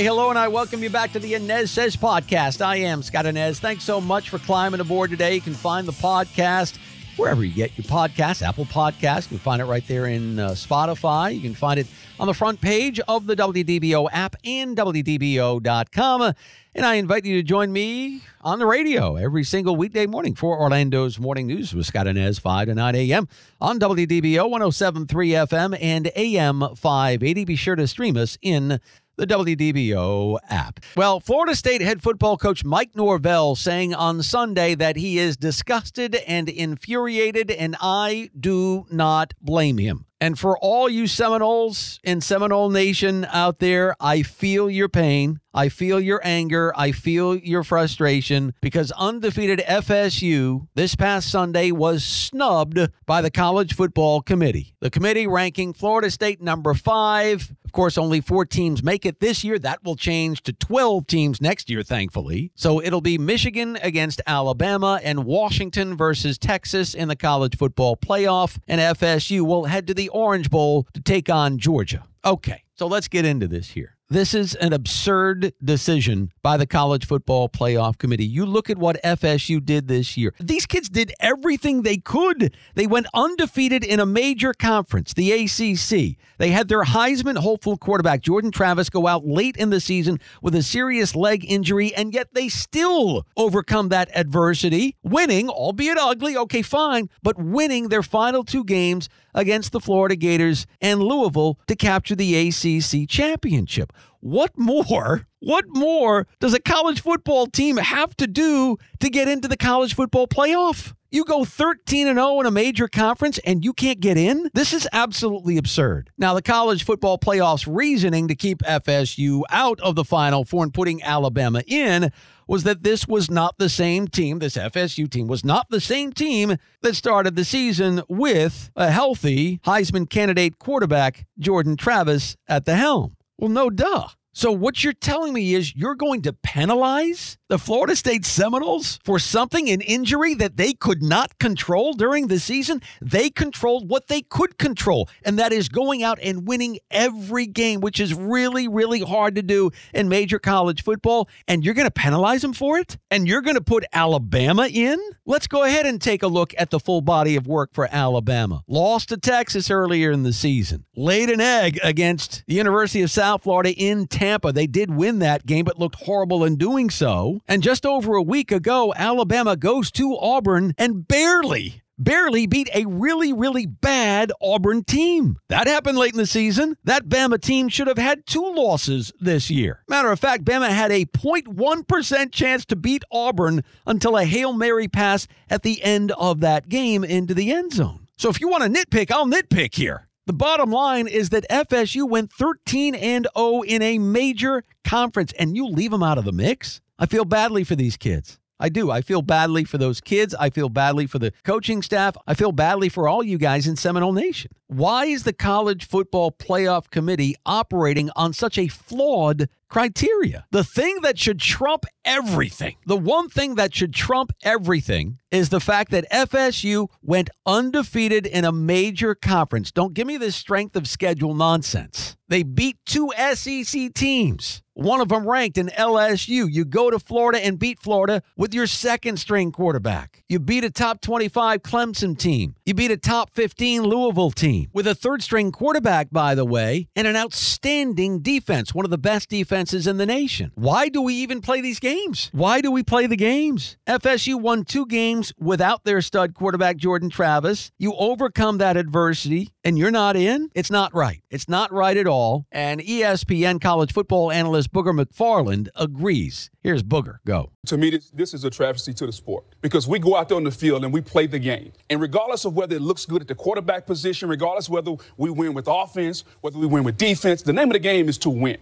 Hi, hello, and I welcome you back to the Anez Sez podcast. I am Scott Anez. Thanks so much for climbing aboard today. You can find the podcast wherever you get your podcast, Apple Podcast. You can find it right there in uh, Spotify. You can find it on the front page of the WDBO app and WDBO.com. And I invite you to join me on the radio every single weekday morning for Orlando's Morning News with Scott Anez, 5 to 9 a.m. on WDBO 1073 FM and AM 580. Be sure to stream us in the WDBO app. Well, Florida State head football coach Mike Norvell saying on Sunday that he is disgusted and infuriated, and I do not blame him. And for all you Seminoles and Seminole Nation out there, I feel your pain. I feel your anger. I feel your frustration because undefeated FSU this past Sunday was snubbed by the College Football Committee. The committee ranking Florida State number five. Of course, only four teams make it this year. That will change to 12 teams next year, thankfully. So it'll be Michigan against Alabama and Washington versus Texas in the college football playoff. And FSU will head to the Orange Bowl to take on Georgia. Okay, so let's get into this here. This is an absurd decision by the College Football Playoff Committee. You look at what FSU did this year. These kids did everything they could. They went undefeated in a major conference, the ACC. They had their Heisman hopeful quarterback, Jordan Travis, go out late in the season with a serious leg injury, and yet they still overcome that adversity, winning, albeit ugly, okay, fine, but winning their final two games against the Florida Gators and Louisville to capture the ACC championship. What more? What more does a college football team have to do to get into the college football playoff? You go 13 and 0 in a major conference and you can't get in? This is absolutely absurd. Now, the college football playoffs reasoning to keep FSU out of the final four and putting Alabama in was that this was not the same team, this FSU team was not the same team that started the season with a healthy Heisman candidate quarterback, Jordan Travis, at the helm. Well, no duh. So, what you're telling me is you're going to penalize the Florida State Seminoles for something, an injury that they could not control during the season? They controlled what they could control, and that is going out and winning every game, which is really, really hard to do in major college football. And you're going to penalize them for it? And you're going to put Alabama in? Let's go ahead and take a look at the full body of work for Alabama. Lost to Texas earlier in the season, laid an egg against the University of South Florida in Tampa. They did win that game, but looked horrible in doing so. And just over a week ago, Alabama goes to Auburn and barely barely beat a really, really bad Auburn team. That happened late in the season. That Bama team should have had two losses this year. Matter of fact, Bama had a 0.1% chance to beat Auburn until a Hail Mary pass at the end of that game into the end zone. So if you want to nitpick, I'll nitpick here. The bottom line is that FSU went 13 and 0 in a major conference and you leave them out of the mix? I feel badly for these kids. I do. I feel badly for those kids. I feel badly for the coaching staff. I feel badly for all you guys in Seminole Nation. Why is the College Football Playoff Committee operating on such a flawed criteria? The thing that should trump everything, the one thing that should trump everything is the fact that FSU went undefeated in a major conference. Don't give me this strength of schedule nonsense. They beat two SEC teams. One of them ranked in LSU. You go to Florida and beat Florida with your second string quarterback. You beat a top 25 Clemson team. You beat a top 15 Louisville team with a third string quarterback, by the way, and an outstanding defense, one of the best defenses defenses in the nation. Why do we even play these games? Why do we play the games? FSU won two games without their stud quarterback, Jordan Travis. You overcome that adversity and you're not in? It's not right. It's not right at all. And ESPN college football analyst Booger McFarland agrees. Here's Booger. Go. To me, this, this is a travesty to the sport because we go out there on the field and we play the game. And regardless of whether it looks good at the quarterback position, regardless whether we win with offense, whether we win with defense, the name of the game is to win.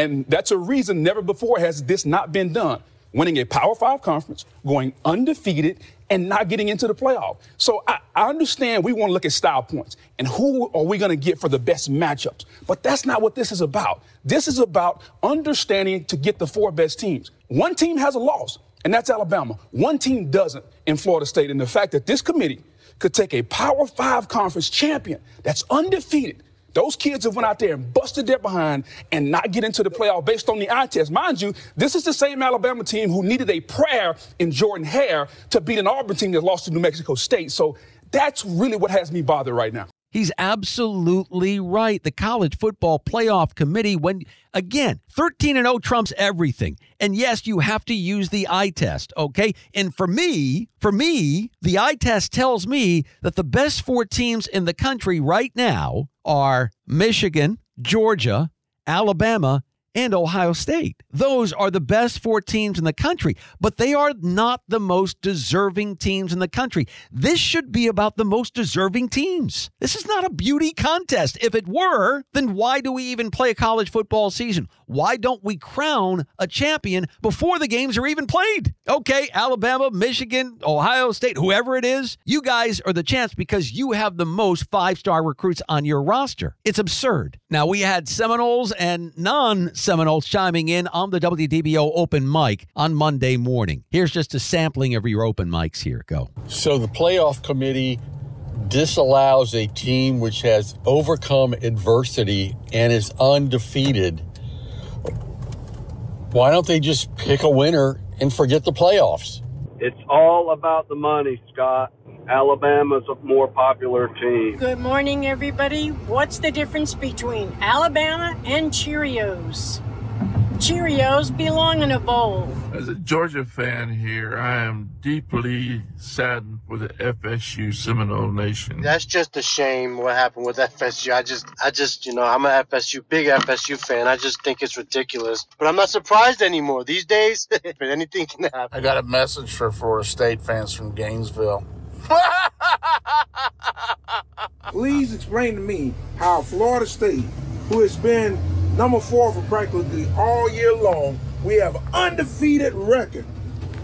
And that's a reason never before has this not been done. Winning a Power Five conference, going undefeated, and not getting into the playoff. So I, I understand we want to look at style points and who are we going to get for the best matchups. But that's not what this is about. This is about understanding to get the four best teams. One team has a loss, and that's Alabama. One team doesn't in Florida State. And the fact that this committee could take a Power Five conference champion that's undefeated those kids have went out there and busted their behind and not get into the playoff based on the eye test. Mind you, this is the same Alabama team who needed a prayer in Jordan Hare to beat an Auburn team that lost to New Mexico State. So that's really what has me bothered right now. He's absolutely right. The college football playoff committee, when again, 13 and 0 trumps everything. And yes, you have to use the eye test, okay? And for me, for me, the eye test tells me that the best four teams in the country right now are Michigan, Georgia, Alabama, and Ohio State. Those are the best four teams in the country, but they are not the most deserving teams in the country. This should be about the most deserving teams. This is not a beauty contest. If it were, then why do we even play a college football season? Why don't we crown a champion before the games are even played? Okay, Alabama, Michigan, Ohio State, whoever it is, you guys are the chance because you have the most five star recruits on your roster. It's absurd. Now, we had Seminoles and non Seminoles chiming in on the WDBO open mic on Monday morning. Here's just a sampling of your open mics here. Go. So the playoff committee disallows a team which has overcome adversity and is undefeated. Why don't they just pick a winner and forget the playoffs? It's all about the money, Scott. Alabama's a more popular team. Good morning, everybody. What's the difference between Alabama and Cheerios? Cheerios belong in a bowl. As a Georgia fan here, I am deeply saddened for the FSU Seminole Nation. That's just a shame what happened with FSU. I just, I just, you know, I'm a FSU, big FSU fan. I just think it's ridiculous. But I'm not surprised anymore. These days, anything can happen. I got a message for Florida State fans from Gainesville. Please explain to me how Florida State, who has been number four for practically all year long, we have undefeated record,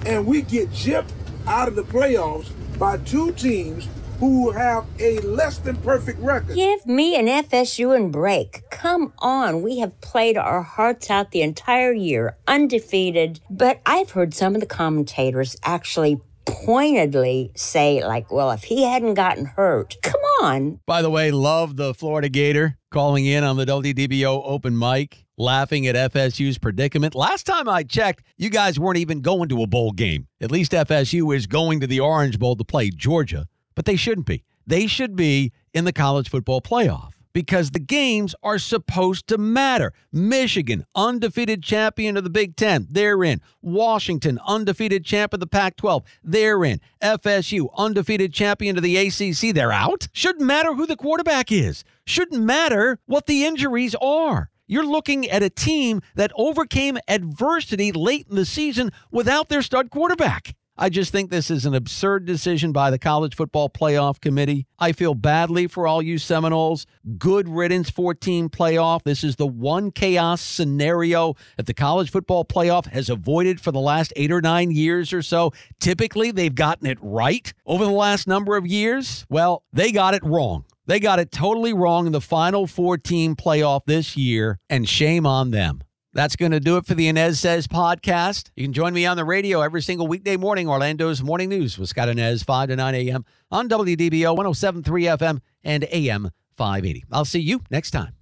and we get gypped out of the playoffs by two teams who have a less than perfect record. Give me an FSU and break. Come on, we have played our hearts out the entire year, undefeated. But I've heard some of the commentators actually pointedly say, like, well, if he hadn't gotten hurt, come on. By the way, love the Florida Gator calling in on the WDBO open mic, laughing at FSU's predicament. Last time I checked, you guys weren't even going to a bowl game. At least FSU is going to the Orange Bowl to play Georgia, but they shouldn't be. They should be in the college football playoff because the games are supposed to matter. Michigan, undefeated champion of the Big Ten, they're in. Washington, undefeated champ of the Pac 12, they're in. FSU, undefeated champion of the ACC, they're out. Shouldn't matter who the quarterback is, shouldn't matter what the injuries are. You're looking at a team that overcame adversity late in the season without their stud quarterback. I just think this is an absurd decision by the College Football Playoff Committee. I feel badly for all you Seminoles. Good riddance 14 playoff. This is the one chaos scenario that the College Football Playoff has avoided for the last eight or nine years or so. Typically, they've gotten it right over the last number of years. Well, they got it wrong. They got it totally wrong in the final four team playoff this year, and shame on them. That's going to do it for the Anez Sez podcast. You can join me on the radio every single weekday morning, Orlando's Morning News with Scott Anez, 5 to 9 a.m. on WDBO 1073 FM and AM 580. I'll see you next time.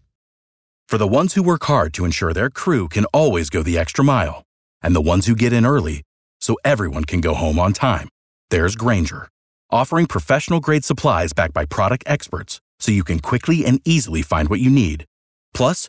For the ones who work hard to ensure their crew can always go the extra mile, and the ones who get in early so everyone can go home on time, there's Grainger, offering professional grade supplies backed by product experts so you can quickly and easily find what you need. Plus,